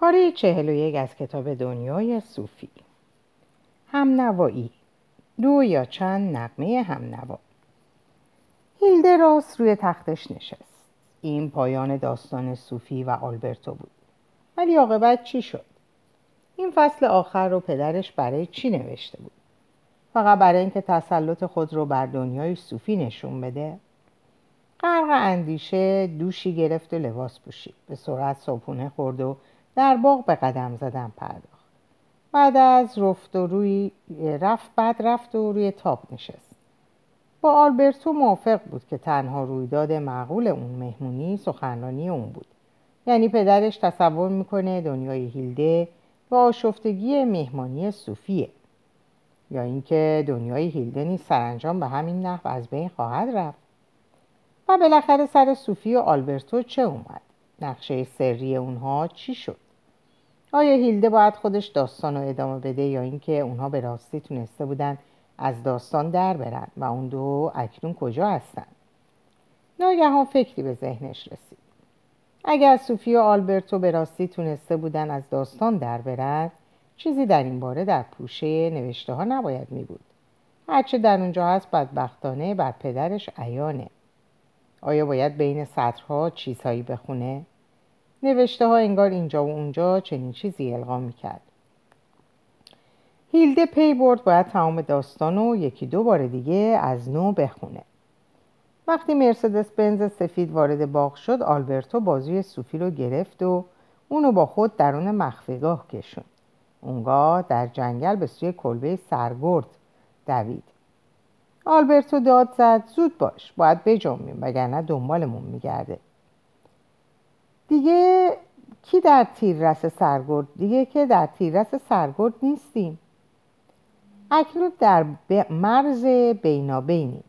پاره چهل و یک از کتاب دنیای صوفی. هم نوایی دو یا چند نقمه هیلده راست روی تختش نشست. این پایان داستان صوفی و آلبرتو بود. ولی عاقبت چی شد؟ این فصل آخر رو پدرش برای چی نوشته بود؟ فقط برای اینکه تسلط خود رو بر دنیای صوفی نشون بده؟ غرق اندیشه دوشی گرفت و لباس پوشید. به سرعت صبحونه خورد و در باغ به قدم زدن پرداخت. بعد از رفت و روی رفت بعد رفت و روی تاب نشست. با آلبرتو موافق بود که تنها رویداد معقول اون مهمونی سخنرانی اون بود. یعنی پدرش تصور می‌کنه دنیای هیلده و آشفتگی مهمانی صوفیه. یا اینکه دنیای هیلده نیز سرانجام به همین نحو از بین خواهد رفت. و بالاخره سر صوفی و آلبرتو چه اومد؟ نقشه سری اونها چی شد؟ آیا هیلده باید خودش داستان رو ادامه بده یا اینکه اونها به راستی تونسته بودن از داستان در برن و اون دو اکنون کجا هستن؟ ناگهان فکری به ذهنش رسید. اگر صوفی و آلبرتو به راستی تونسته بودن از داستان در برن چیزی در این باره در پوشه نوشته ها نباید می بود. هرچه در اونجا هست بدبختانه بر پدرش عیانه. آیا باید بین سطرها چیزهایی بخونه؟ نوشته ها انگار اینجا و اونجا چنین چیزی القا می‌کرد. هیلده پی برد باید تمام داستان و یکی دو بار دیگه از نو بخونه. وقتی مرسدس بنز سفید وارد باغ شد آلبرتو بازوی صوفی رو گرفت و اونو با خود درون مخفیگاه کشوند. اونگاه در جنگل به سوی کلبه سرگرد دوید. آلبرتو داد زد زود باش باید بجنبیم وگرنه دنبالمون میگرده. دیگه کی در تیررس سرگرد؟ دیگه که در تیررس سرگرد نیستیم. اکنون در مرز بینابینیم.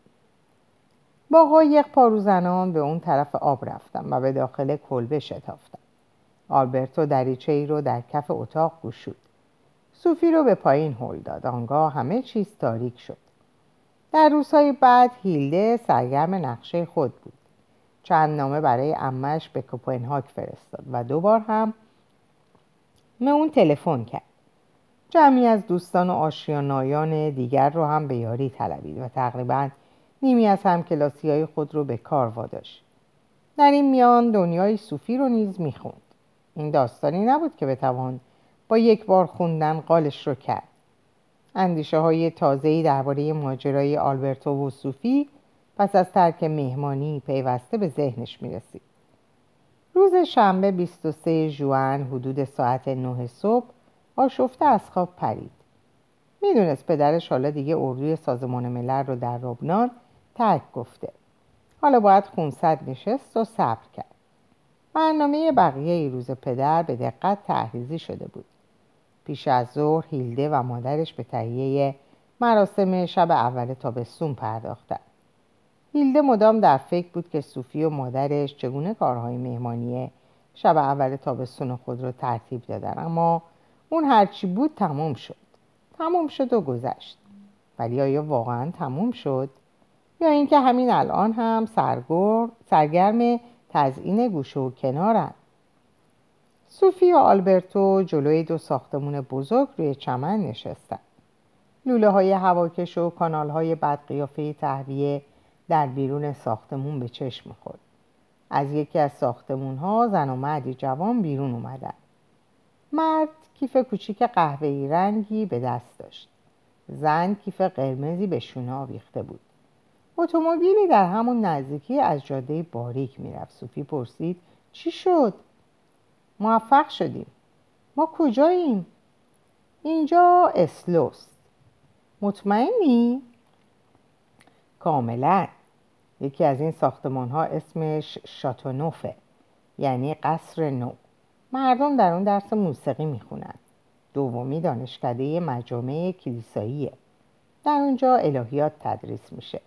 با قایق پاروزنان به اون طرف آب رفتم و به داخل کلبه شتافتم. آلبرتو دریچه ای رو در کف اتاق گشود. صوفی رو به پایین هل داد. آنگاه همه چیز تاریک شد. در روزهای بعد هیلده سرگرم نقشه خود بود. چند نامه برای امش به کوپنهاگ فرستاد و دوبار هم به اون تلفن کرد. جمعی از دوستان و آشیانایان دیگر رو هم به یاری طلبید و تقریبا نیمی از همکلاسی های خود رو به کار واداشت. در این میان دنیای صوفی رو نیز می‌خوند. این داستانی نبود که بتوان با یک بار خوندن قالش رو کرد. اندیشه های تازه‌ای درباره ماجرای آلبرتو و صوفی پس از ترک مهمانی پیوسته به ذهنش می‌رسید روز شنبه 23 جوان حدود ساعت 9 صبح آشفته از خواب پرید. می‌دونست پدرش حالا دیگه اردوی سازمان ملل رو در ربنان ترک گفته. حالا باید خونسد نشست و صبر کرد. برنامه بقیه روز پدر به دقت تحریزی شده بود. پیش از ظهر هیلده و مادرش به تهیه مراسم شب اول تابستون پرداختند. هیلده مدام در فکر بود که صوفی و مادرش چگونه کارهای مهمانی شب اول تابستون خود را ترتیب دادن اما اون هرچی بود تمام شد. تمام شد و گذشت. ولی آیا واقعا تموم شد؟ یا اینکه همین الان هم سرگور سرگرم تزئین گوشه و کنارن؟ صوفی و آلبرتو جلوی دو ساختمون بزرگ روی چمن نشستن. لوله های هواکش و کانال های بدقیافه تهویه در بیرون ساختمون به چشم خورد. از یکی از ساختمون ها زن و مردی جوان بیرون اومدن. مرد کیف کوچیک قهوه‌ای رنگی به دست داشت. زن کیف قرمزی به شونه آویخته بود. اتومبیلی در همون نزدیکی از جاده باریک می‌رفت. صوفی پرسید چی شد؟ موفق شدیم. ما کجاییم؟ اینجا اسلوست. مطمئنی؟ کاملا. یکی از این ساختمان ها اسمش شاتونوفه یعنی قصر نو. مردم در اون درس موسیقی می‌خونن. دومی دانشکده مجامع کلیساییه. در اونجا الهیات تدریس میشه.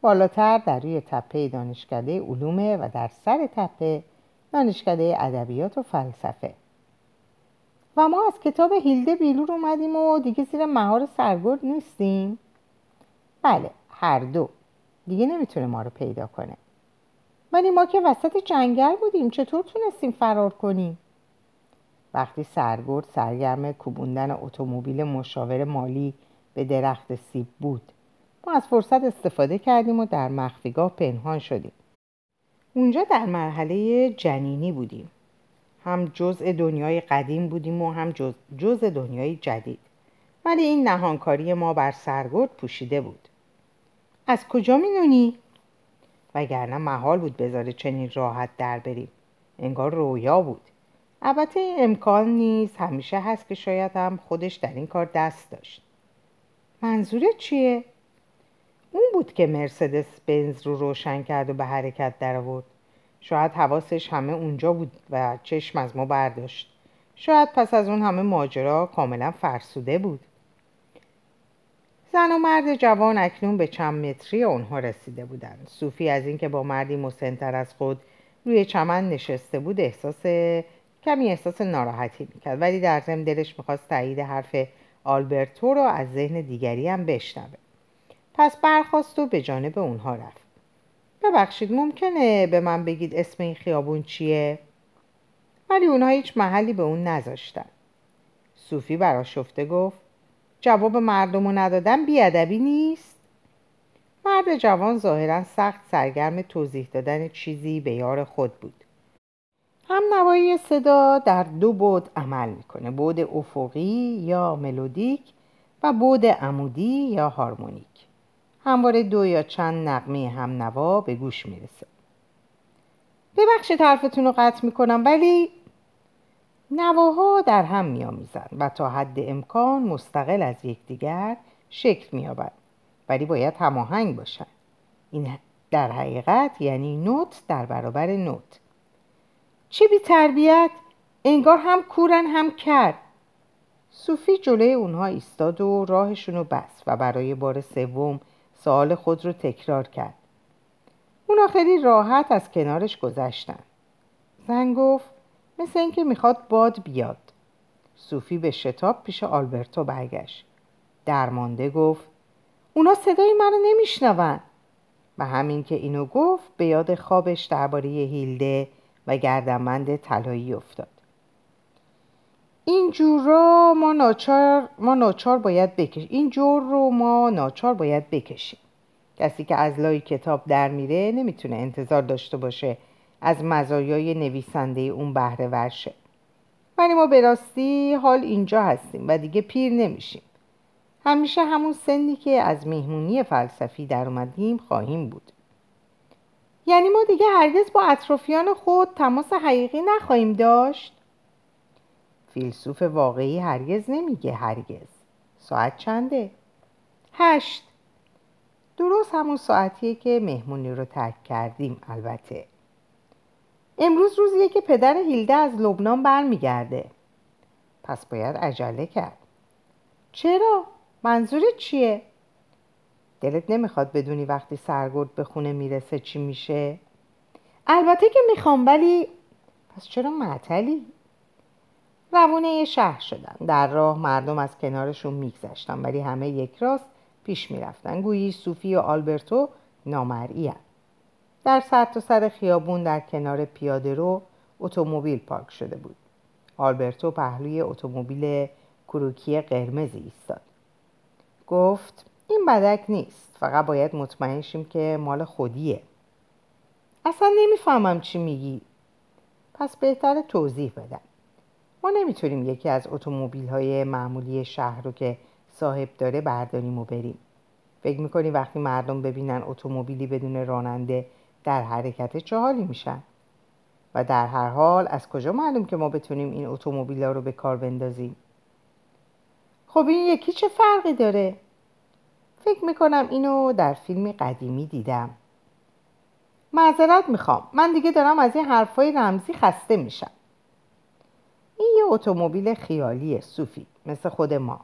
بالاتر در روی تپه دانشکده علومه و در سر تپه دانشکده ادبیات و فلسفه. و ما از کتاب هیلده بیلور اومدیم و دیگه زیر مهار سرگرد نیستیم. بله هر دو. دیگه نمی‌تونه ما رو پیدا کنه. ولی ما که وسط جنگل بودیم چطور تونستیم فرار کنیم؟ وقتی سرگرد سرگرم کوبوندن اتومبیل مشاور مالی به درخت سیب بود ما از فرصت استفاده کردیم و در مخفیگاه پنهان شدیم. اونجا در مرحله جنینی بودیم. هم جزء دنیای قدیم بودیم و هم جز, جزء دنیای جدید. ولی این نهانکاری ما بر سرگرد پوشیده بود. از کجا می‌دونی؟ وگرنه محال بود بذاره چنین راحت در بریم. انگار رویا بود. البته این امکان نیست همیشه هست که شاید هم خودش در این کار دست داشت. منظورت چیه؟ اون بود که مرسدس بنز رو روشن کرد و به حرکت در آورد. شاید حواسش همه اونجا بود و چشم از ما برداشت. شاید پس از اون همه ماجرا کاملا فرسوده بود. زن و مرد جوان اکنون به چند متری اونها رسیده بودند. صوفی از اینکه با مردی مسنتر از خود روی چمن نشسته بود احساس کمی احساس ناراحتی می‌کرد. ولی در ضمن دلش می‌خواست تایید حرف آلبرتو رو از ذهن دیگری هم بشنوه. پس برخواست و به جانب اونها رفت. ببخشید ممکنه به من بگید اسم این خیابون چیه؟ ولی اونها هیچ محلی به اون نذاشتن. صوفی براشفته گفت جواب مردم رو ندادن بیادبی نیست؟ مرد جوان ظاهرا سخت سرگرم توضیح دادن چیزی به یار خود بود. هم نوایی صدا در دو بود عمل می‌کنه بود افقی یا ملودیک و بود عمودی یا هارمونیک. همواره دو یا چند نقمه هم نوا به گوش می‌رسه. ببخشید حرفتون رو قطع می‌کنم ولی نواها در هم میآمیزند و تا حد امکان مستقل از یکدیگر شکل مییابند ولی باید هماهنگ باشند. این در حقیقت یعنی نوت در برابر نوت. چه بی تربیت؟ انگار هم کورن هم کرد صوفی جلوی اونها ایستاد و راهشون بست و برای بار سوم سوال خود رو تکرار کرد. اونا خیلی راحت از کنارش گذشتن. زن گفت مثل اینکه می‌خواد باد بیاد. صوفی به شتاب پیش آلبرتو برگشت. درمانده گفت اونا صدای منو نمیشنون. و همین که اینو گفت به یاد خوابش درباره هیلده و گردنبند طلایی افتاد. این جور رو ما ناچار, ما ناچار باید بکشیم این جور رو ما ناچار باید بکشیم. کسی که از لای کتاب در میره نمی‌تونه انتظار داشته باشه از مزایای نویسنده اون بهره ورشه. ولی ما به حال اینجا هستیم و دیگه پیر نمیشیم. همیشه همون سنی که از مهمونی فلسفی در اومدیم خواهیم بود. یعنی ما دیگه هرگز با اطرافیان خود تماس حقیقی نخواهیم داشت؟ فیلسوف واقعی هرگز نمیگه هرگز. ساعت چنده؟ هشت. درست همون ساعتیه که مهمونی رو ترک کردیم البته. امروز روزیه که پدر هیلده از لبنان برمیگرده پس باید عجله کرد چرا؟ منظورت چیه؟ دلت نمی‌خواد بدونی وقتی سرگرد به خونه می‌رسه چی میشه؟ البته که می‌خوام ولی پس چرا معطلی؟ روونه شهر شدن در راه مردم از کنارشون میگذشتن ولی همه یک راست پیش می‌رفتن گویی صوفی و آلبرتو نامرئی در سر تا سر خیابون در کنار پیاده رو اتومبیل پارک شده بود. آلبرتو پهلوی اتومبیل کروکی قرمزی ایستاد. گفت این بدک نیست. فقط باید مطمئن شیم که مال خودیه. اصلا نمی‌فهمم چی میگی. پس بهتر توضیح بدم. ما نمی‌تونیم یکی از اتومبیل های معمولی شهر رو که صاحب داره برداریم و بریم. فکر می‌کنی وقتی مردم ببینن اتومبیلی بدون راننده در حرکت چه حالی میشن. و در هر حال از کجا معلوم که ما بتونیم این اتومبیل رو به کار بندازیم؟ خب این یکی چه فرقی داره؟ فکر می‌کنم اینو در فیلم قدیمی دیدم. معذرت می‌خوام. من دیگه دارم از این حرفای رمزی خسته میشم. این یه اتومبیل خیالیه صوفی مثل خود ما.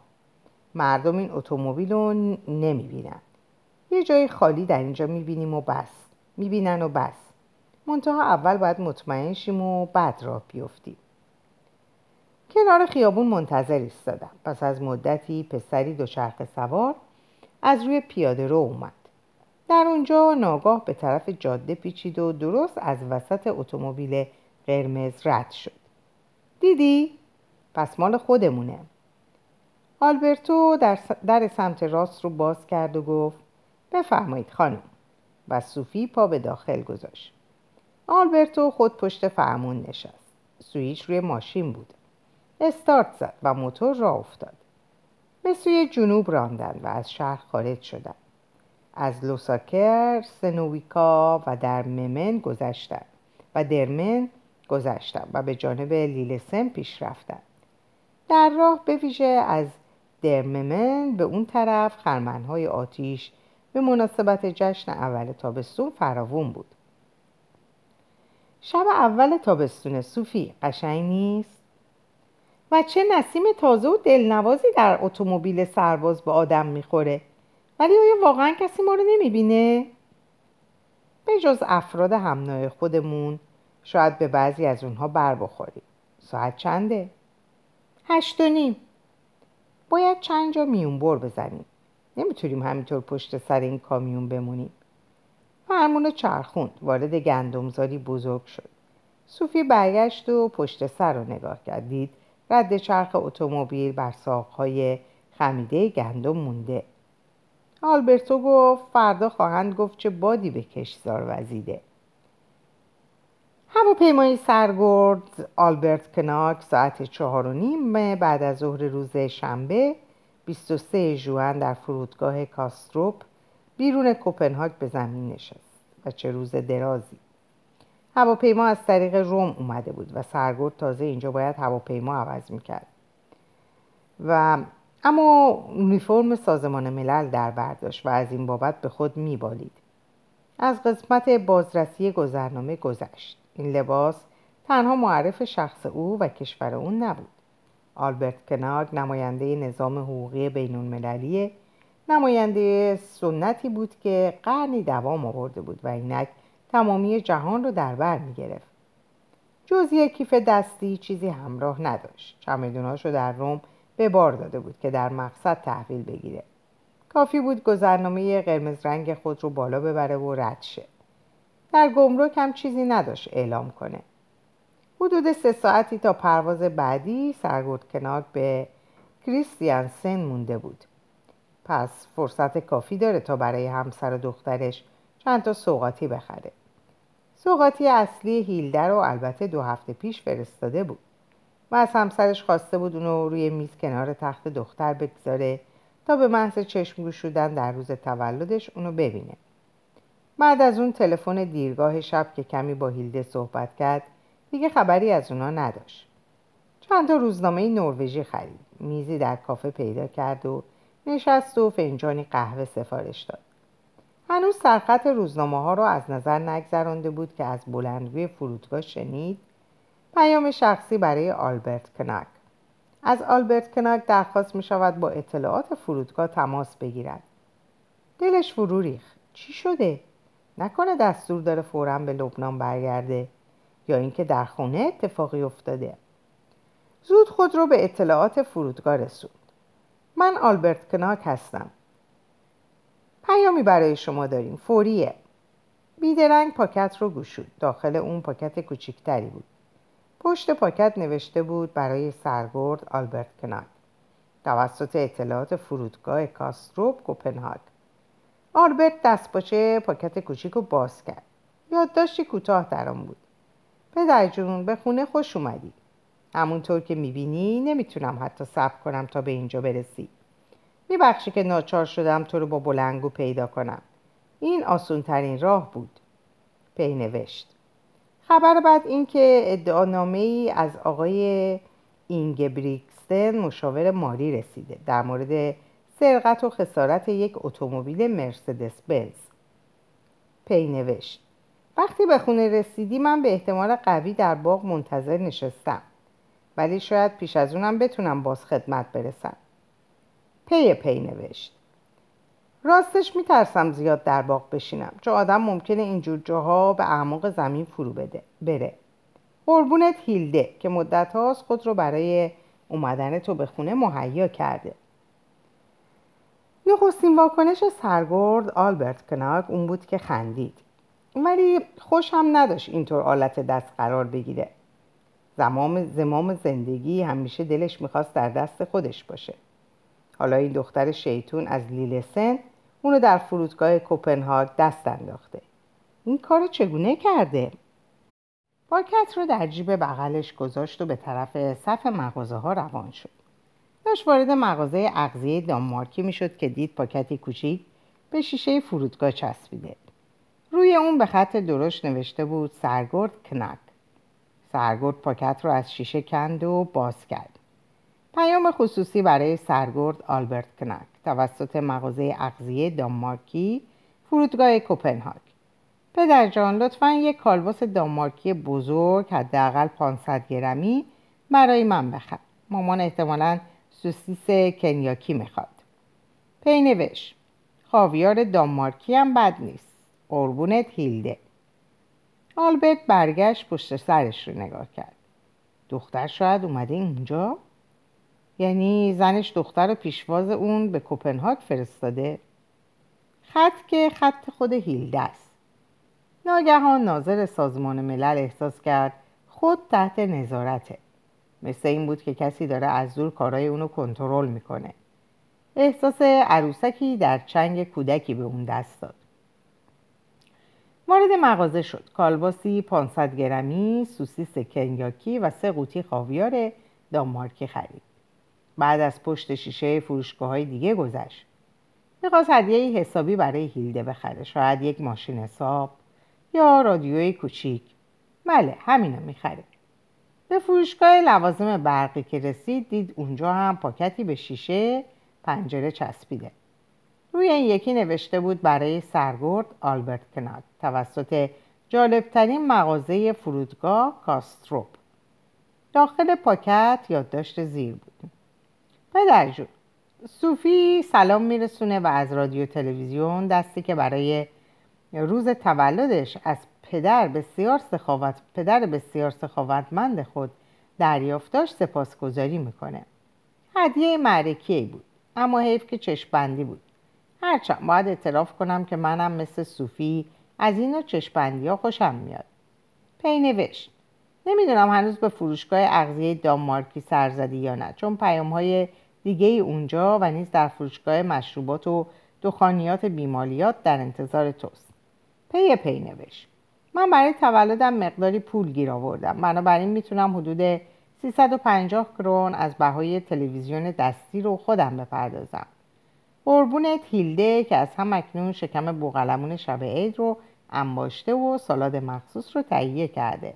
مردم این اتومبیل رو نمی‌بینن. یه جای خالی در اینجا می‌بینیم و بس. می‌بینن و بس. منتها اول باید مطمئن شیم و بعد راه بیفتیم. کنار خیابون منتظر ایستادم. پس از مدتی پسری دوچرخه سوار از روی پیاده رو اومد. در اونجا ناگاه به طرف جاده پیچید و درست از وسط اتومبیل قرمز رد شد. دیدی؟ پس مال خودمونه. آلبرتو در, در سمت راست رو باز کرد و گفت بفرمایید خانم. و صوفی پا به داخل گذاشت. آلبرتو خود پشت فرمون نشست. سویچ روی ماشین بود. استارت زد و موتور را افتاد. به سوی جنوب راندند و از شهر خارج شدند. از لوساکر، سنویکا و در ممن گذشتند و درمن گذشتند و به جانب لیلسن پیش رفتند. در راه به ویژه از درممن به اون طرف خرمنهای آتیش به مناسبت جشن اول تابستون فراوون بود. شب اول تابستون صوفی قشنگ نیست؟ و چه نسیم تازه و دلنوازی در اتومبیل سرباز به آدم می‌خوره؟ ولی آیا واقعا کسی ما رو نمی‌بینه؟ به جز افراد همنای خودمون شاید به بعضی از اونها بر بخوریم ساعت چنده؟ هشت و نیم. باید چند جا میون بر بزنیم. نمی‌تونیم همینطور پشت سر این کامیون بمونیم. فرمون چرخوند وارد گندمزاری بزرگ شد. صوفی برگشت و پشت سر رو نگاه کرد. دید رد چرخ اتومبیل بر ساقهای خمیده گندم مونده. آلبرتو گفت فردا خواهند گفت چه بادی به کشزار وزیده. هواپیمای سرگرد آلبرت کناک ساعت چهار و نیم بعد از ظهر روز شنبه 23 جوان در فرودگاه کاستروپ بیرون کوپنهاگ به زمین نشست و چه روز درازی. هواپیما از طریق روم اومده بود و سرگرد تازه اینجا باید هواپیما عوض می‌کرد. و اما اونیفرم سازمان ملل در برداشت و از این بابت به خود میبالید. از قسمت بازرسی گذرنامه گذشت. این لباس تنها معرف شخص او و کشور اون نبود. آلبرت کناگ نماینده نظام حقوقی بین المللی نماینده سنتی بود که قرنی دوام آورده بود و اینک تمامی جهان رو در بر می گرفت. جز یک کیف دستی چیزی همراه نداشت. چمدوناش رو در روم به بار داده بود که در مقصد تحویل بگیره. کافی بود گذرنامه قرمز رنگ خود رو بالا ببره و رد شه. در گمرک هم چیزی نداشت اعلام کنه. حدود سه ساعتی تا پرواز بعدی سرگرد کناک به کریستیانسن مونده بود. پس فرصت کافی داره تا برای همسر و دخترش چند تا سوقاتی بخره. سوقاتی اصلی هیلدر رو البته دو هفته پیش فرستاده بود و از همسرش خواسته بود اونو روی میز کنار تخت دختر بگذاره تا به محض چشم شدن در روز تولدش اونو ببینه. بعد از اون تلفن دیرگاه شب که کمی با هیلده صحبت کرد دیگه خبری از اونا نداشت. چند تا روزنامه نروژی خرید. میزی در کافه پیدا کرد و نشست و فنجانی قهوه سفارش داد. هنوز سرخط روزنامه ها را از نظر نگذرانده بود که از بلندگوی فرودگاه شنید پیام شخصی برای آلبرت کناک از آلبرت کناک درخواست می شود با اطلاعات فرودگاه تماس بگیرد دلش فرو ریخت چی شده نکنه دستور داره فورا به لبنان برگرده یا اینکه در خونه اتفاقی افتاده. زود خود رو به اطلاعات فرودگاه رسوند. من آلبرت کناک هستم. پیامی برای شما داریم. فوریه. بیدرنگ پاکت رو گشود داخل اون پاکت کوچیکتری بود. پشت پاکت نوشته بود برای سرگرد آلبرت کناک. توسط اطلاعات فرودگاه کاستروپ کپنهاگ. آلبرت دستپاچه پاکت کوچیک رو باز کرد. یادداشتی کوتاه در آن بود. پدر جون به خونه خوش اومدی. همونطور که می‌بینی نمی‌تونم حتی صبر کنم تا به اینجا برسی. میبخشی که ناچار شدم تو رو با بلنگو پیدا کنم. این آسون ترین راه بود. پی نوشت. خبر بعد اینکه ادعانامه ای از آقای اینگبریکستن مشاور مالی رسیده در مورد سرقت و خسارت یک اتومبیل مرسدس بنز. پی نوشت. وقتی به خونه رسیدی من به احتمال قوی در باغ منتظر نشستم. ولی شاید پیش از اونم بتونم باز خدمت برسم. پی پی نوشت. راستش میترسم زیاد در باغ بشینم چون آدم ممکنه اینجور جاها به اعماق زمین فرو بده بره. قربونت هیلده که مدت هاست خود رو برای اومدن تو به خونه مهیا کرده. نخستین واکنش سرگرد آلبرت کناک اون بود که خندید. ولی خوش هم نداشت اینطور آلت دست قرار بگیره. زمام زمام زندگی همیشه دلش می‌خواست در دست خودش باشه. حالا این دختر شیطون از لیلسن اونو در فرودگاه کوپنهاگ دست انداخته. این کار چگونه کرده؟ پاکت رو در جیب بغلش گذاشت و به طرف صف مغازه ها روان شد. داشت وارد مغازه اغذیه دانمارکی می‌شد که دید پاکتی کوچیک به شیشه فرودگاه چسبیده. روی اون به خط درشت نوشته بود سرگرد کنک سرگرد پاکت رو از شیشه کند و باز کرد. پیام خصوصی برای سرگرد آلبرت کنک توسط مغازه اغذیه دانمارکی فرودگاه کوپنهاگ. پدر جان لطفا یک کالباس دانمارکی بزرگ حداقل 500 گرمی برای من بخر. مامان احتمالا سوسیس کنیاکی می‌خواد. پینوش خاویار دانمارکی هم بد نیست. قربونت هیلده. آلبرت برگشت پشت سرش رو نگاه کرد. دختر شاید اومده اینجا؟ یعنی زنش دختر پیشواز اون به کوپنهاگ فرستاده؟ خط که خط خود هیلده است. ناگهان ناظر سازمان ملل احساس کرد خود تحت نظارته. مثل این بود که کسی داره از دور کارای اونو کنترل می‌کنه. احساس عروسکی در چنگ کودکی به اون دست داد. وارد مغازه شد. کالباسی 500 گرمی سوسیس کنیاکی و سه قوطی خاویار دانمارکی خرید. بعد از پشت شیشه فروشگاه های دیگه گذشت. می‌خواست هدیه حسابی برای هیلده بخره. شاید یک ماشین حساب یا رادیوی کوچیک. بله همینو می‌خره. به فروشگاه لوازم برقی که رسید دید اونجا هم پاکتی به شیشه پنجره چسبیده. روی این یکی نوشته بود برای سرگرد آلبرت کنات توسط جالبترین مغازه فرودگاه کاستروپ. داخل پاکت یادداشت زیر بود. پدرجون صوفی سلام میرسونه و از رادیو تلویزیون دستی که برای روز تولدش از پدر بسیار سخاوت پدر بسیار سخاوتمند خود دریافت داشت سپاسگزاری می‌کنه. هدیه معرکی بود اما حیف که چشمبندی بود. هرچند باید اعتراف کنم که منم مثل صوفی از این چشمبندی ها خوشم میاد. پی نمی‌دونم هنوز به فروشگاه اغذیه دانمارکی سر زدی یا نه چون پیام های دیگه ای اونجا و نیز در فروشگاه مشروبات و دخانیات بیمالیات در انتظار توست. پی پی نوشت. من برای تولدم مقداری پول گیر آوردم. بنابراین می‌تونم حدود 350 کرون از بهای تلویزیون دستی رو خودم بپردازم. قربونت هیلده که از هم اکنون شکم بوغلمون شب عید رو انباشته و سالاد مخصوص رو تهیه کرده.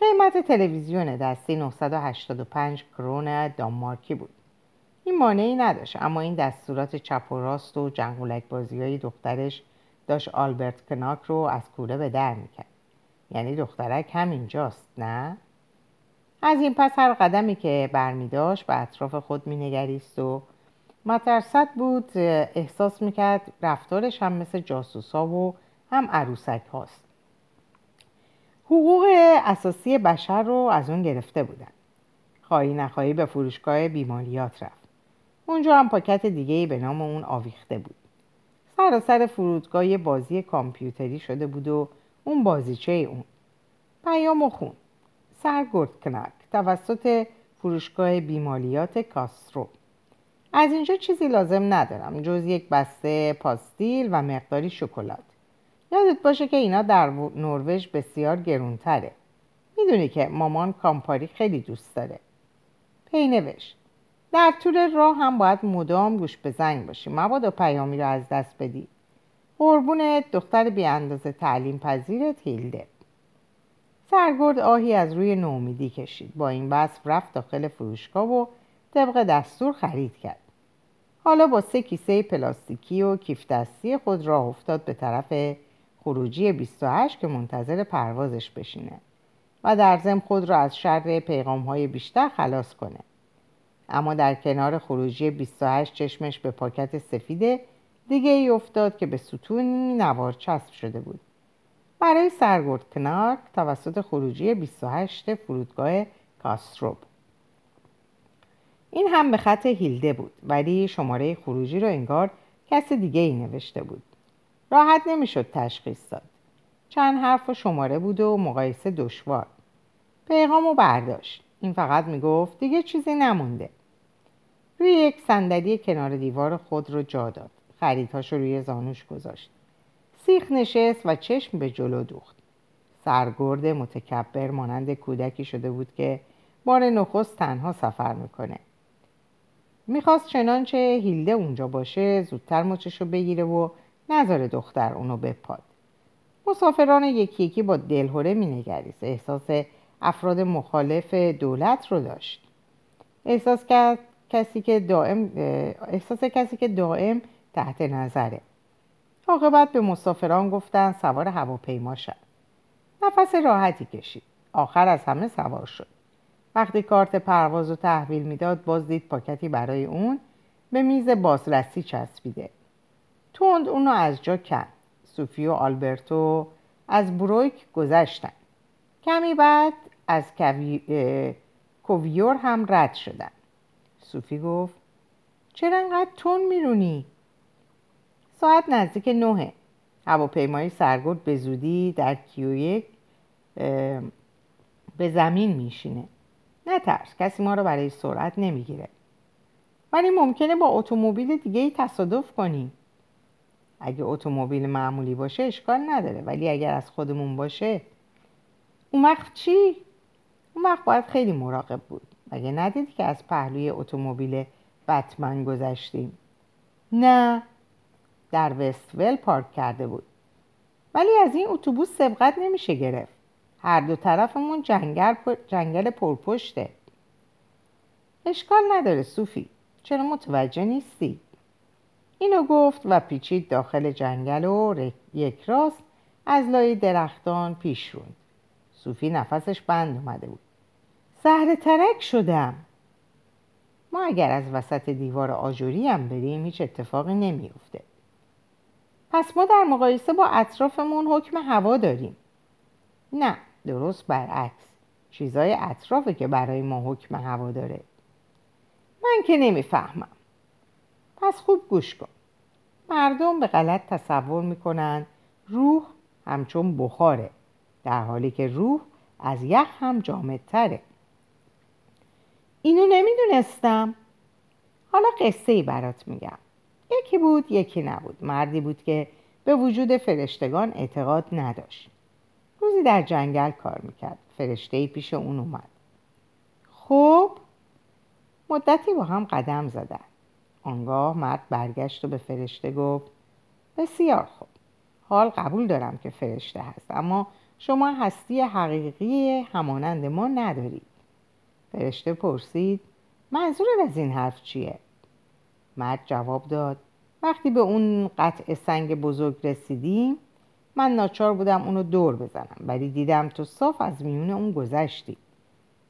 قیمت تلویزیون دستی 985 کرون دانمارکی بود. این مانعی نداشت اما این دستورات چپ و راست و جنگولک بازی های دخترش داشت آلبرت کناک رو از کوره به در می‌کرد. یعنی دخترک همینجاست نه؟ از این پس هر قدمی که برمیداشت به اطراف خود مینگریست و مترسد بود احساس می‌کرد رفتارش هم مثل جاسوسا و هم عروسک هاست. حقوق اساسی بشر رو از اون گرفته بودن. خواهی نخواهی به فروشگاه بیماریات رفت. اونجا هم پاکت دیگه به نام اون آویخته بود. سراسر فرودگاه بازی کامپیوتری شده بود و اون بازیچه اون. پیام خون. سرگرد کنک توسط فروشگاه بیمالیات کاسترو. از اینجا چیزی لازم ندارم. جز یک بسته پاستیل و مقداری شکلات. یادت باشه که اینا در نروژ بسیار گرونتره. می‌دونی که مامان کامپاری خیلی دوست داره. پی نوشت. در طول راه هم باید مدام گوش به زنگ باشی. مبادا پیامی رو از دست بدی. قربونت دختر بی اندازه تعلیم پذیرت هیلده. سرگرد آهی از روی نومیدی کشید. با این وصف رفت داخل فروشگاه و طبق دستور خرید کرد. حالا با سه کیسه پلاستیکی و کیف دستی خود راه افتاد به طرف خروجی 28 که منتظر پروازش بشینه و در ضمن خود را از شر پیغام های بیشتر خلاص کنه. اما در کنار خروجی 28 چشمش به پاکت سفید دیگه ای افتاد که به ستون نوار چسب شده بود. برای سرگرد کنارک توسط خروجی 28 فرودگاه کاستروب این هم به خط هیلده بود ولی شماره خروجی رو انگار کس دیگه ای نوشته بود. راحت نمی‌شد تشخیص داد. چند حرف و شماره بود و مقایسه دشوار. پیغامو برداشت. این فقط می‌گفت دیگه چیزی نمونده. روی یک صندلی کنار دیوار خود رو جا داد. خریدهاش رو روی زانوش گذاشت. سیخ نشست و چشم به جلو دوخت. سرگرد متکبر مانند کودکی شده بود که بار نخست تنها سفر می‌کنه. می‌خواست چنانچه هیلده اونجا باشه زودتر مچشو بگیره و نظر دختر اونو بپاد. مسافران یکی یکی با دلهوره مینگریست. احساس افراد مخالف دولت رو داشت. احساس کرد کسی که دائم احساس کسی که دائم تحت نظره. عاقبت به مسافران گفتن سوار هواپیما شد. نفس راحتی کشید. آخر از همه سوار شد. وقتی کارت پرواز رو تحویل می‌داد باز دید پاکتی برای اون به میز بازرسی چسبیده. توند اونو از جا کند سوفی و آلبرتو از برویک گذشتن. کمی بعد از کوویور هم رد شدن. صوفی گفت چرا انقدر تون میرونی؟ ساعت نزدیک نهه. هواپیمای سرگرد به زودی در کیویک به زمین میشینه. نترس کسی ما رو برای سرعت نمی‌گیره. ولی ممکنه با اتومبیل دیگه ای تصادف کنیم اگه اتومبیل معمولی باشه اشکال نداره ولی اگر از خودمون باشه اون وقت چی؟ اون وقت باید خیلی مراقب بود. مگه ندید که از پهلوی اتومبیل بتمن گذشتیم؟ نه. در وستول پارک کرده بود. ولی از این اتوبوس سبقت نمیشه گرفت. هر دو طرفمون جنگل, پر... جنگل پرپشته. اشکال نداره صوفی چرا متوجه نیستی؟ اینو گفت و پیچید داخل جنگل و یک راست از لای درختان پیش روند. صوفی نفسش بند اومده بود. زهر ترک شدم. ما اگر از وسط دیوار آجوری هم بریم هیچ اتفاقی نمیافته. پس ما در مقایسه با اطرافمون حکم هوا داریم. نه درست برعکس. چیزای اطرافه که برای ما حکم هوا داره. من که نمی‌فهمم. پس خوب گوش کن. مردم به غلط تصور می‌کنن روح همچون بخاره در حالی که روح از یخ هم جامدتره. اینو نمی‌دونستم. حالا قصه ای برات میگم. یکی بود یکی نبود. مردی بود که به وجود فرشتگان اعتقاد نداشت. روزی در جنگل کار می‌کرد. فرشته پیش اون اومد. خب مدتی با هم قدم زدن. آنگاه مرد برگشت و به فرشته گفت بسیار خوب. حال قبول دارم که فرشته هست اما شما هستی حقیقی همانند ما ندارید. فرشته پرسید منظور از این حرف چیه؟ مرد جواب داد وقتی به اون قطع سنگ بزرگ رسیدیم من ناچار بودم اونو دور بزنم ولی دیدم تو صاف از میون اون گذشتی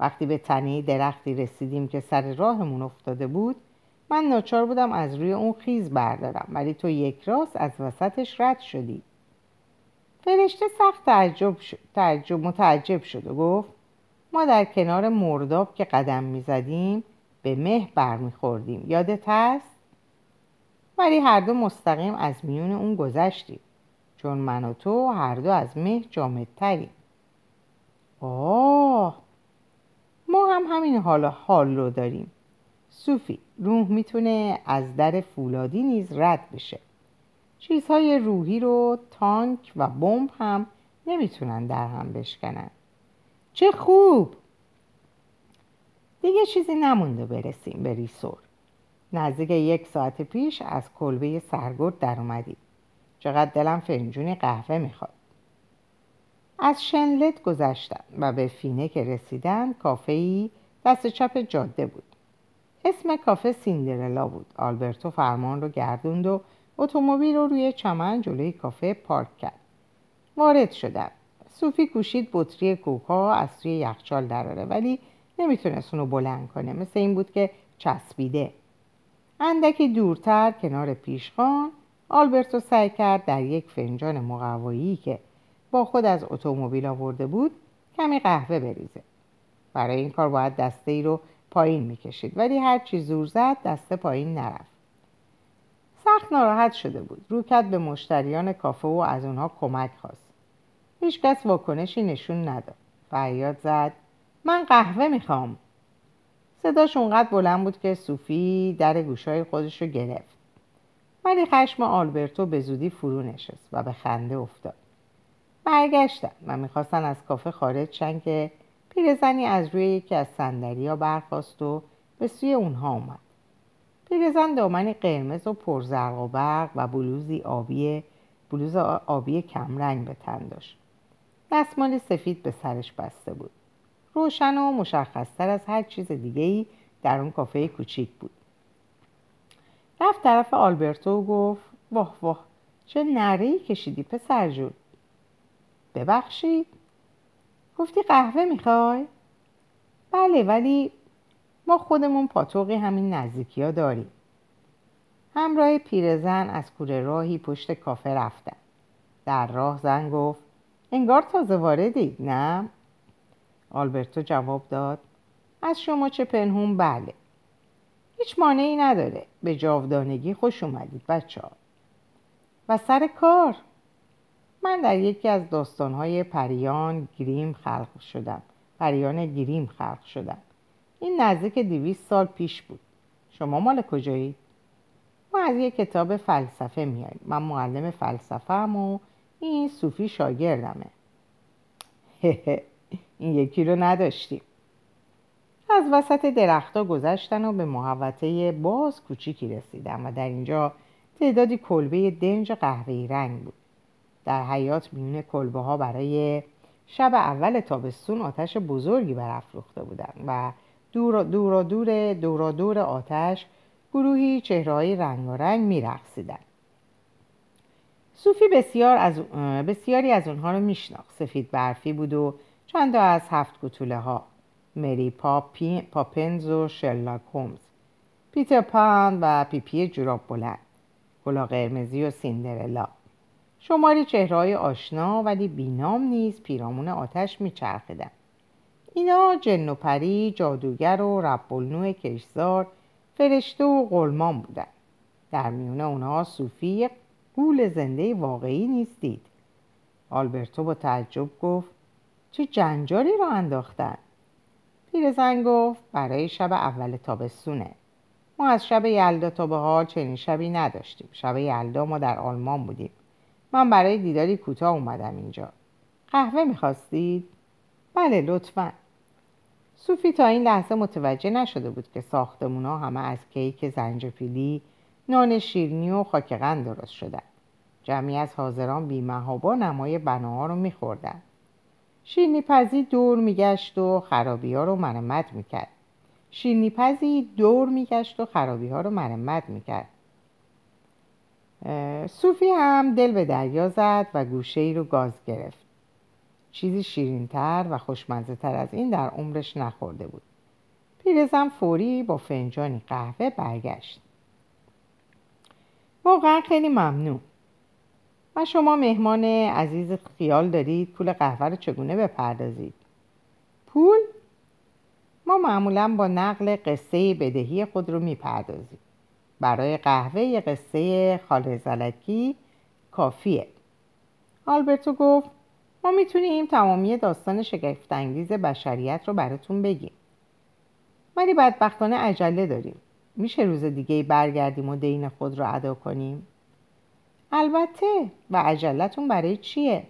وقتی به تنه درختی رسیدیم که سر راهمون افتاده بود من ناچار بودم از روی اون خیز بردارم ولی تو یک راست از وسطش رد شدی فرشته سخت تعجب, شد. تعجب متعجب شد و گفت ما در کنار مرداب که قدم می‌زدیم به مه برمیخوردیم یادت هست؟ ولی هر دو مستقیم از میون اون گذشتیم چون من و تو هر دو از مه جامدتریم آه ما هم همین حال حال رو داریم. صوفی روح می‌تونه از در فولادی نیز رد بشه. چیزهای روحی رو تانک و بمب هم نمی‌تونن در هم بشکنن. چه خوب! دیگه چیزی نمونده برسیم به ریسور. نزدیک یک ساعت پیش از کلبه سرگرد در اومدیم. چقدر دلم فنجونی قهوه می‌خواد. از شنلت گذشتن و به فینه که رسیدن کافه دست چپ جاده بود. اسم کافه سیندرلا بود. آلبرتو فرمان رو گردوند و اتومبیل رو روی چمن جلوی کافه پارک کرد. وارد شدن صوفی کوشید بطری کوکا از توی یخچال دراره ولی نمی‌تونست اونو بلند کنه. مثل این بود که چسبیده. اندکی دورتر کنار پیشخان آلبرتو سعی کرد در یک فنجان مقوایی که با خود از اتومبیل آورده بود کمی قهوه بریزه. برای این کار باید دسته ای رو پایین می‌کشید ولی هر چی زور زد دسته پایین نرفت. سخت ناراحت شده بود. رو کرد به مشتریان کافه و از اونها کمک خواست. هیچکس واکنشی نشون نداد. فریاد زد من قهوه می‌خوام. صداش اونقدر بلند بود که صوفی در گوشای خودش رو گرفت. ولی خشم آلبرتو به زودی فرو نشست و به خنده افتاد. برگشتن و می‌خواستن از کافه خارج شن که پیرزنی از روی یکی از ها برخواست و به سوی اونها اومد پیرزن دامنی قرمز و پرزرق و برق و بلوزی آبی بلوز آبی کمرنگ به تن داشت. دستمال سفید به سرش بسته بود. روشن و مشخصتر از هر چیز دیگه ای در اون کافه کوچیک بود. رفت طرف آلبرتو و گفت واه واه چه نره کشیدی پسر جون. ببخشید. گفتی قهوه می‌خوای؟ بله ولی ما خودمون پاتوقی همین نزدیکی ها داریم. همراه پیرزن از کوره راهی پشت کافه رفتن. در راه زن گفت انگار تازه واردید نه؟ آلبرتو جواب داد از شما چه پنهون؟ بله هیچ مانعی نداره. به جاودانگی خوش اومدید بچه ها و سر کار. من در یکی از داستانهای پریان گریم خلق شدم. پریان گریم خلق شدم. این نزدیک دیویست سال پیش بود. شما مال کجایی؟ ما از یک کتاب فلسفه میاییم من معلم فلسفه هم و این صوفی شاگردمه. این یکی رو نداشتیم. از وسط درختها گذشتن و به محوطه باز کوچیکی رسیدن و در اینجا تعدادی کلبه دنج قهوه‌ای رنگ بود. در حیات میون کلبه ها برای شب اول تابستون آتش بزرگی برافروخته بودند و دور دور دور دور دور آتش گروهی چهرههای رنگارنگ میرقصیدند. صوفی بسیار از بسیاری از اونها رو میشناخت. سفید برفی بود و چند از هفت گتوله ها. مری پاپی، پاپنز و شرلاک هومز پیتر پان و پیپی جوراب بلند کلا قرمزی و سیندرلا. شماری چهرهای آشنا ولی بینام نیز پیرامون آتش میچرخیدند اینا جن و پری جادوگر و ربالنو کشزار فرشته و غلمان بودند در میونه اونها صوفی گول زنده واقعی نیستید. آلبرتو با تعجب گفت چه جنجالی را انداختن؟ پیرزن گفت برای شب اول تابستونه. ما از شب یلدا تا به حال چنین شبی نداشتیم. شب یلدا ما در آلمان بودیم. من برای دیداری کوتاه اومدم اینجا. قهوه می‌خواستید؟ بله لطفا. صوفی تا این لحظه متوجه نشده بود که ساختمون ها همه از کیک زنجفیلی نان شیرنی و خاکقند درست شدن. جمعی از حاضران بیمهابا نمای بناها رو میخوردن. شیرنی پزی دور میگشت و خرابی ها رو مرمت می‌کرد. شیرنی پزی دور میگشت و خرابی ها رو مرمت می‌کرد. صوفی هم دل به دریا زد و گوشه ای رو گاز گرفت. چیزی شیرینتر و خوشمزه تر از این در عمرش نخورده بود. پیرزن فوری با فنجانی قهوه برگشت. واقعا خیلی ممنون. شما مهمان عزیز خیال دارید پول قهوه رو چگونه بپردازید؟ پول؟ ما معمولا با نقل قصه بدهی خود رو می‌پردازیم. برای قهوه قصه خالزلکی کافیه. آلبرتو گفت ما می‌تونیم تمامی داستان شگفتانگیز بشریت رو براتون بگیم. ولی بدبختانه عجله داریم. میشه روز دیگه برگردیم و دین خود رو ادا کنیم؟ البته و عجلتون برای چیه؟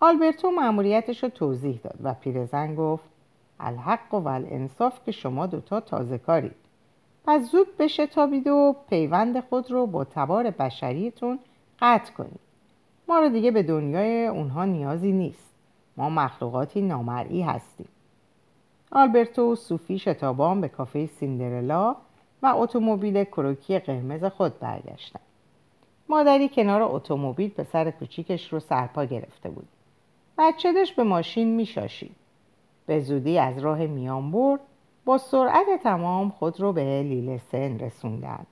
آلبرتو معمولیتش رو توضیح داد و پیرزن گفت الحق و الانصاف که شما دوتا تازه کارید. پس زود بشتابید و پیوند خود رو با تبار بشریتون قطع کنید. ما رو دیگه به دنیای اونها نیازی نیست. ما مخلوقاتی نامرئی هستیم. آلبرتو و صوفی شتابان به کافه سیندرلا و اتومبیل کروکی قرمز خود برگشتند. مادری کنار اتومبیل پسر کوچیکش رو سرپا گرفته بود. بچه داشت به ماشین میشاشید. به زودی از راه میان برد با سرعت تمام خود رو به لیلسن رسوندند.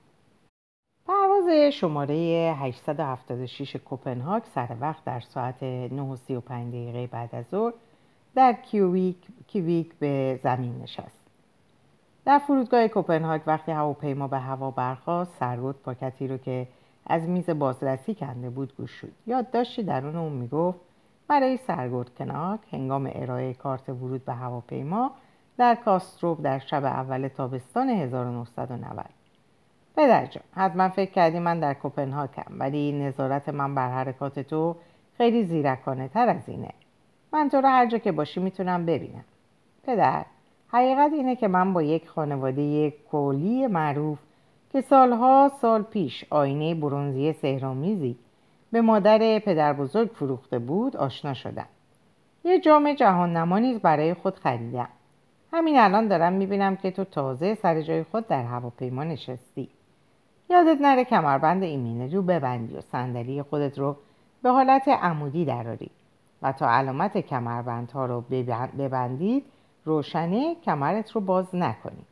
پرواز شماره 876 کوپنهاگ سر وقت در ساعت 9:35 دقیقه بعد از ظهر در کیویک, کیویک به زمین نشست. در فرودگاه کوپنهاگ وقتی هواپیما به هوا برخاست سرگوت پاکتی رو که از میز بازرسی کنده بود گوش شد. یادداشتی درون اون می‌گفت برای سرگرد کناک هنگام ارائه کارت ورود به هواپیما در کاستروب در شب اول تابستان 1990 پدر جان حتما فکر کردی من در کپنهاکم ولی نظارت من بر حرکات تو خیلی زیرکانه تر از اینه. من تو رو هر جا که باشی می‌تونم ببینم. پدر حقیقت اینه که من با یک خانواده کولی معروف که سالها سال پیش آینه برونزی سهرامیزی به مادر پدر بزرگ فروخته بود آشنا شدم. یه جام جهان نما نیز برای خود خریدم. همین الان دارم می‌بینم که تو تازه سر جای خود در هواپیما نشستی. یادت نره کمربند ایمنی رو ببندی و صندلی خودت رو به حالت عمودی دراری و تا علامت کمربندها رو ببندید روشنه کمرت رو باز نکنی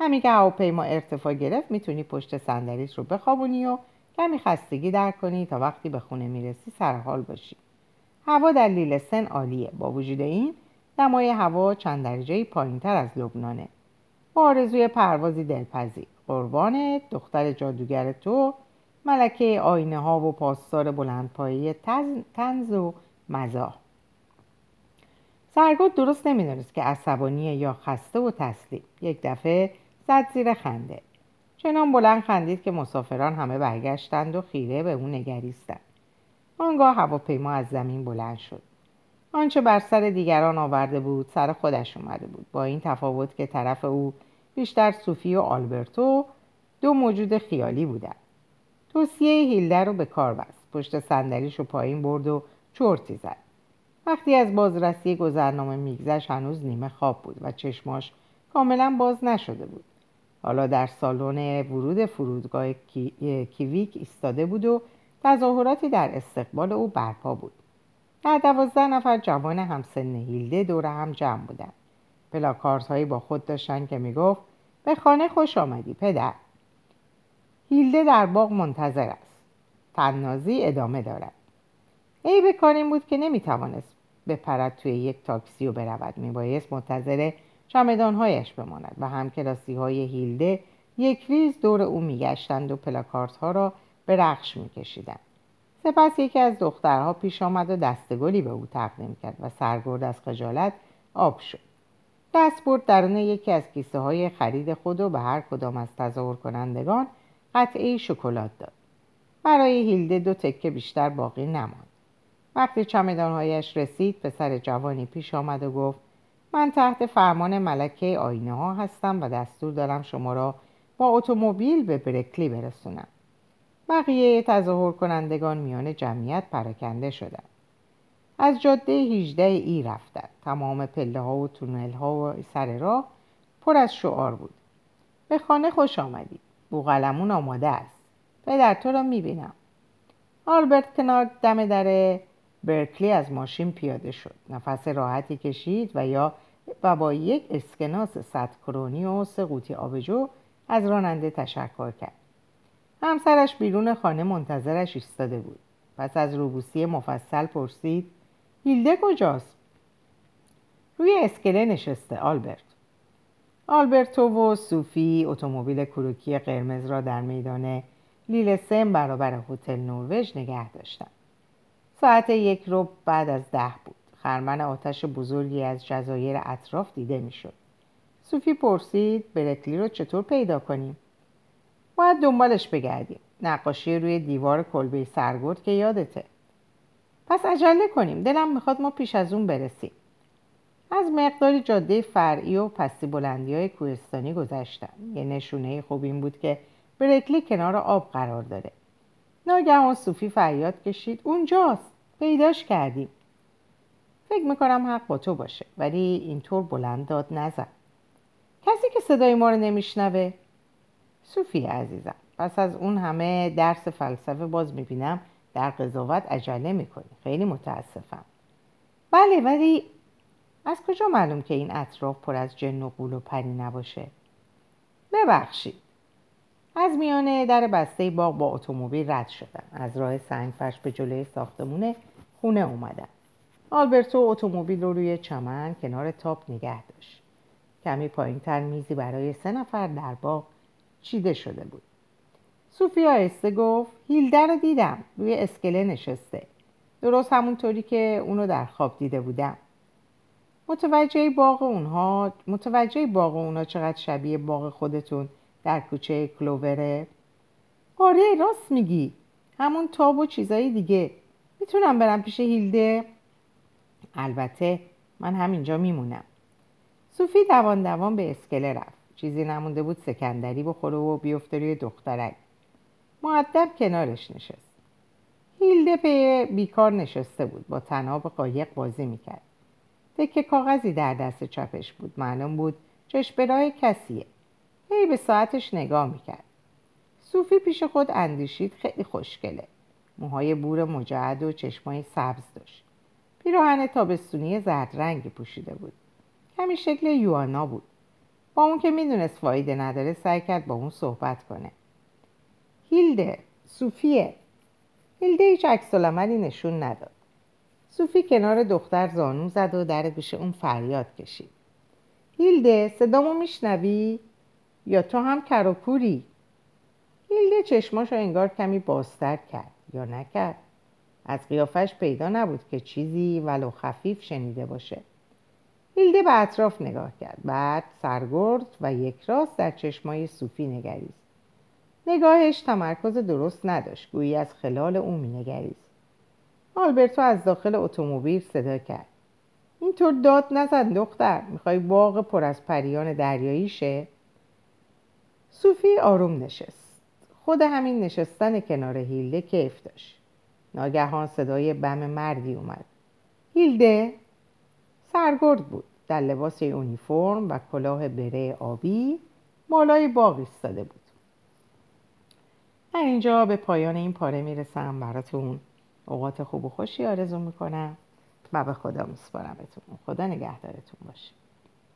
همین که هواپیما ارتفاع گرفت می‌تونی پشت صندلیت رو بخوابونی و کمی خستگی در کنی تا وقتی به خونه می‌رسی سرحال باشی. هوا در لیلسن عالیه. با وجود این دمای هوا چند درجه پایین تر از لبنانه. با آرزوی پروازی دلپذیر. قربانت دختر جادوگر تو ملکه آینه ها و پاسدار بلندپایه تنز و مزاح سرگود درست نمی‌دونست که عصبانیه یا خسته و تسلیم. یک دفعه زد زیر خنده. چنان بلند خندید که مسافران همه برگشتند و خیره به او نگریستند. آنگاه هواپیما از زمین بلند شد. آنچه بر سر دیگران آورده بود سر خودش اومده بود. با این تفاوت که طرف او بیشتر صوفی و آلبرتو دو موجود خیالی بودند. توصیه هیلده رو به کار بست. پشت صندلیش رو پایین برد و چرتی زد. وقتی از بازرسی گذرنامه میگذشت هنوز نیمه خواب بود و چشماش کاملا باز نشده بود. حالا در سالن ورود فرودگاه کیویک ایستاده بود و تظاهراتی در استقبال او برپا بود. در دوازده نفر جوان همسن هیلده دور هم جمع بودند. پلاکارت هایی با خود داشتن که می‌گفت به خانه خوش آمدی پدر. هیلده در باغ منتظر است. طنازی ادامه دارد. بدی کار این بود که نمی‌توانست بپرد توی یک تاکسی و برود. میبایست منتظر چمدانهایش بماند و همکلاسی های هیلده یک ریز دور او میگشتند و پلاکارت ها را به رخش میکشیدند. سپس یکی از دخترها پیش آمد و دسته گلی به او تقدیم کرد و سرگرد از خجالت آب شد. دست برد درون یکی از کیسه های خرید خود و به هر کدام از تظاهر کنندگان قطعه شکلات داد. برای هیلده دو تکه بیشتر باقی نماند. وقتی چمدانهایش رسید پسر جوانی پیش آمد و گفت من تحت فرمان ملکه آینه ها هستم و دستور دارم شما را با اتومبیل به برکلی برسونم. بقیه تظاهر کنندگان میان جمعیت پراکنده شدند. از جاده 18 ای رفتند. تمام پله ها و تونل ها و سر راه پر از شعار بود. به خانه خوش آمدی بوغلمون آماده است. پدر تو را می‌بینم. آلبرت کنار دم در برکلی از ماشین پیاده شد. نفس راحتی کشید و یا و با یک اسکناس صد کرونی و سه آبجو از راننده تشکر کرد. همسرش بیرون خانه منتظرش ایستاده بود. پس از روبوسی مفصل پرسید هیلده کجاست؟ روی اسکله نشسته آلبرت. آلبرتو و صوفی اتومبیل کروکی قرمز را در میدان لیلسن برابر هتل نروژ نگه داشتند. ساعت یک رو بعد از ده بود. خرمن آتش بزرگی از جزایر اطراف دیده می‌شد. صوفی پرسید برکلی رو چطور پیدا کنیم؟ باید دنبالش بگردیم. نقاشی روی دیوار کلبه سرگرد که یادته. پس عجله کنیم. دلم می‌خواد ما پیش از اون برسیم. از مقداری جاده فرعی و پستی بلندی های کوهستانی گذشتم. یه نشونه خوب این بود که برکلی کنار آب قرار داره. ناگهان صوفی فریاد کشید. اونجاست. پیداش کردیم. فکر می‌کنم حق با تو باشه ولی اینطور بلند داد نزن. کسی که صدای ما رو نمیشنوه؟ صوفی عزیزم پس از اون همه درس فلسفه باز می‌بینم در قضاوت عجله می‌کنی. خیلی متاسفم. بله ولی از کجا معلوم که این اطراف پر از جن و قول و پری نباشه؟ ببخشید. از میانه در بسته باغ با اتومبیل رد شدن از راه سنگفرش به جلوی ساختمون خونه اومدن. آلبرتو اتومبیل رو روی چمن کنار تاپ نگه داشت. کمی پایین تر میزی برای سه نفر در باغ چیده شده بود. صوفی آهسته گفت هیلده رو دیدم روی اسکله نشسته. درست همونطوری که اونو در خواب دیده بودم. متوجه باغ اونها متوجه باغ اونها چقدر شبیه باغ خودتون در کوچه کلووره؟ آره راست میگی. همون تاب و چیزایی دیگه. می‌تونم برم پیش هیلده. البته من همینجا میمونم. صوفی دوان دوان به اسکله رفت. چیزی نمونده بود سکندری بخوره و بیفته روی دخترک. معدب کنارش نشست. هیلده به بیکار نشسته بود. با تناب قایق بازی می‌کرد. تکه کاغذی در دست چپش بود. معلوم بود چشم کسیه. هی به ساعتش نگاه می‌کرد. صوفی پیش خود اندیشید. خیلی خوشگله. موهای بور مجعد و چشمای سبز داشت. پیراهن تابستونی زرد رنگی پوشیده بود. کمی شکل یوانا بود. با اون که می‌دونست فایده نداره سعی کرد با اون صحبت کنه. هیلده صوفیه. هیلده هیچ عکس نشون نداد. صوفی کنار دختر زانو زد و در گوش اون فریاد کشید. هیلده صدامو میشنوی؟ یا تو هم کراکوری هیلده چشماشو انگار کمی بازتر کرد. یا نکرد. از قیافش پیدا نبود که چیزی ولو خفیف شنیده باشه. هیلده به اطراف نگاه کرد. بعد سرگرد و یک راست در چشمای صوفی نگریست. نگاهش تمرکز درست نداشت. گویی از خلال او مینگریست آلبرتو از داخل اتومبیل صدا کرد. اینطور داد نزن دختر. می‌خوای باغ پر از پریان دریایی شه صوفی آروم نشست. خود همین نشستن کنار هیلده کیف داشت. ناگهان صدای بم مردی اومد. هیلده؟ سرگرد بود. در لباس یونیفرم و کلاه بره آبی بالای باغ ایستاده بود. من اینجا به پایان این پاره می‌رسم براتون. اوقات خوب و خوشی آرزو می‌کنم. و به خدا میسپارمتون. خدا نگهدارتون باشه.